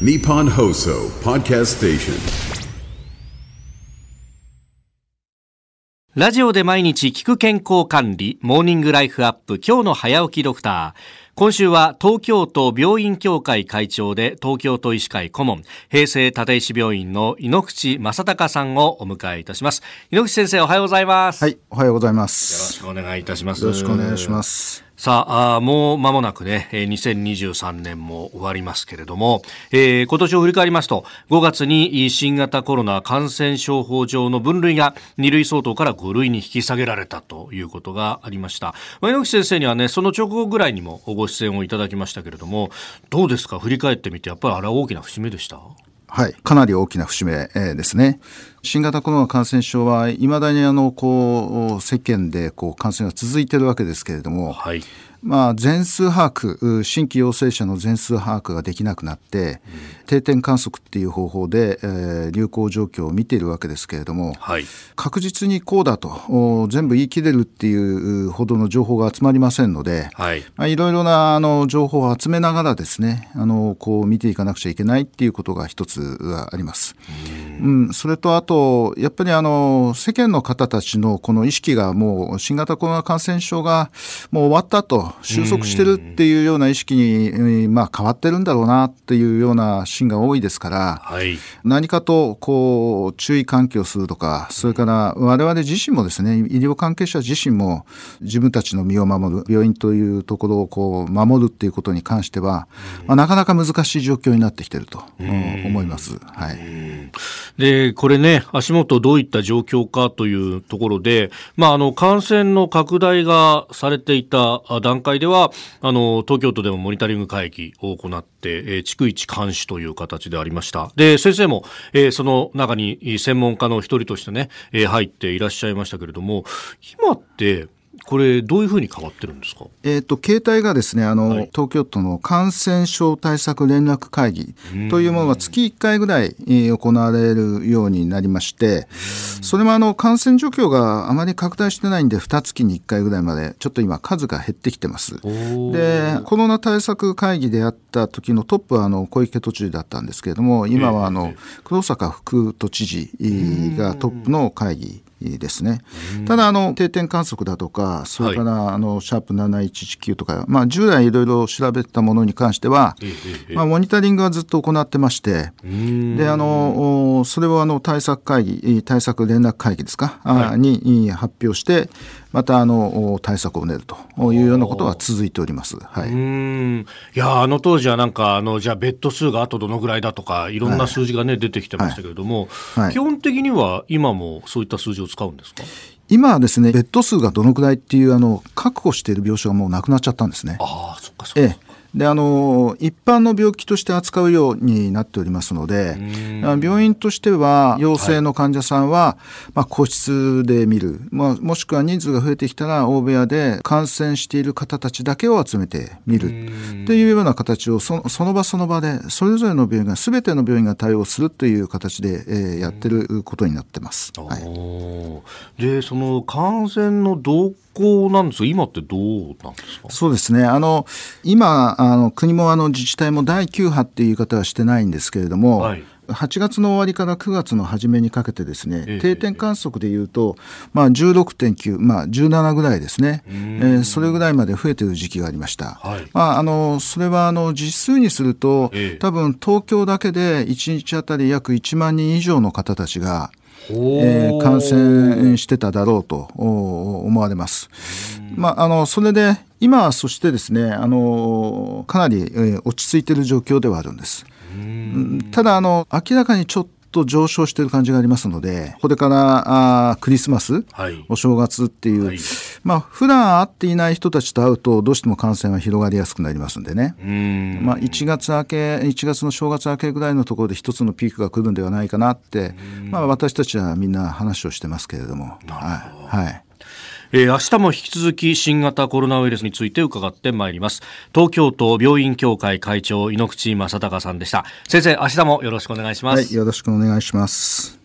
Nippon Hoso Podcast Station. ラジオで毎日聞く健康管理、モーニングライフアップ、今日の早起きドクター。今週は東京都病院協会会長で東京都医師会顧問、平成立石病院の井ノ口正隆さんをお迎えいたします。井ノ口先生おはようございます。はい、おはようございまよろす。しくお願いいたします。よろしくお願いします。さあもう間もなくね、2023年も終わりますけれども、えー今年を振り返りますと、5月に新型コロナ感染症法上の分類が2類相当から5類に引き下げられたということがありました。前野口先生にはね、その直後ぐらいにもご出演をいただきましたけれども、どうですか？振り返ってみて、やっぱりあれは大きな節目でした？はい、かなり大きな節目、えですね。新型コロナ感染症は未だにあのこう世間でこう感染が続いているわけですけれども、はい。まあ、全数把握、う新規陽性者の全数把握ができなくなって、定点観測っていう方法で、えー流行状況を見ているわけですけれども、はい。確実にこうだとお全部言い切れるっていうほどの情報が集まりませんので、はい。まあ、いろいろなあの情報を集めながらですねあのこう見ていかなくちゃいけないっていうことが一つはあります。うん、それとあとやっぱりあの世間の方たちのこの意識がもう新型コロナ感染症がもう終わったと収束してるっていうような意識に、えーまあ、変わってるんだろうなっていうようなシーンが多いですから。はい。何かとこう注意喚起をするとか、それから我々自身もですね、医療関係者自身も自分たちの身を守る、病院というところをこう守るっていうことに関しては、まあ、なかなか難しい状況になってきているとうん思います。はい。で、これね、足元どういった状況かというところで、まあ、あの、感染の拡大がされていたあ段階では、あの、東京都でもモニタリング会議を行って、えー逐一監視という形でありました。で、先生も、えーその中に専門家の一人としてね、えー入っていらっしゃいましたけれども、今って、これ、どういうふうに変わってるんですか？えー、と携帯がですねあの、はい。東京都の感染症対策連絡会議というものが月1回ぐらい、えー行われるようになりまして、それもあの感染状況があまり拡大してないんで、2月に1回ぐらいまで、ちょっと今、数が減ってきてます。で、コロナ対策会議であった時のトップはあの小池都知事だったんですけれども、今はあの黒坂副都知事がトップの会議ですね。ただあの定点観測だとか、それからあのシャープ7119とか、まあ従来いろいろ調べたものに関しては、まあモニタリングはずっと行ってまして、であのおそれをあの対策会議対策連絡会議ですか、あに発表して、またあのお対策を練るというようなことは続いております。はい。うーん。いやあの当時はなんかあのじゃあベッド数があとどのぐらいだとかいろんな数字がね、出てきてましたけれども、はい。基本的には今もそういった数字を使うんですか？今はですね、ベッド数がどのくらいっていうあの確保している病床がもうなくなっちゃったんですね。ああそっかそっか、ええであの一般の病気として扱うようになっておりますので、あ病院としては、陽性の患者さんは、まあ、個室で見る、まあ、もしくは人数が増えてきたら、大部屋で感染している方たちだけを集めて見る。っていうような形をその、その場その場で、それぞれの病院が、すべての病院が対応するという形で、えーやってることになってます。はい。でその感染の動向なんですが今ってどうなんですか？そうですね。あの、今、あの、国もあの自治体も第9波っていう言い方はしてないんですけれども、はい。8月の終わりから9月の初めにかけてですね、ええ。定点観測でいうと、まあ、16.9、まあ、17ぐらいですね、えーそれぐらいまで増えてる時期がありました。はい。まあ、あのそれはあの実数にすると、ええ。多分東京だけで1日あたり約1万人以上の方たちが、えー感染してただろうとお思われます。まあ、あのそれで今はそしてですねあのかなり、えー落ち着いている状況ではあるんです。うんただあの明らかにちょっと上昇している感じがありますのでこれからあークリスマス、はいお正月っていう、はいまあ普段会っていない人たちと会うとどうしても感染は広がりやすくなりますんでね。うんまあ、1月明け、1月の正月明けぐらいのところで一つのピークが来るんではないかなって、まあ、私たちはみんな話をしてますけれども。はい。はい。えー明日も引き続き新型コロナウイルスについて伺ってまいります東京都病院協会会長井ノ口正孝さんでした先生明日もよろしくお願いします、はい。よろしくお願いします。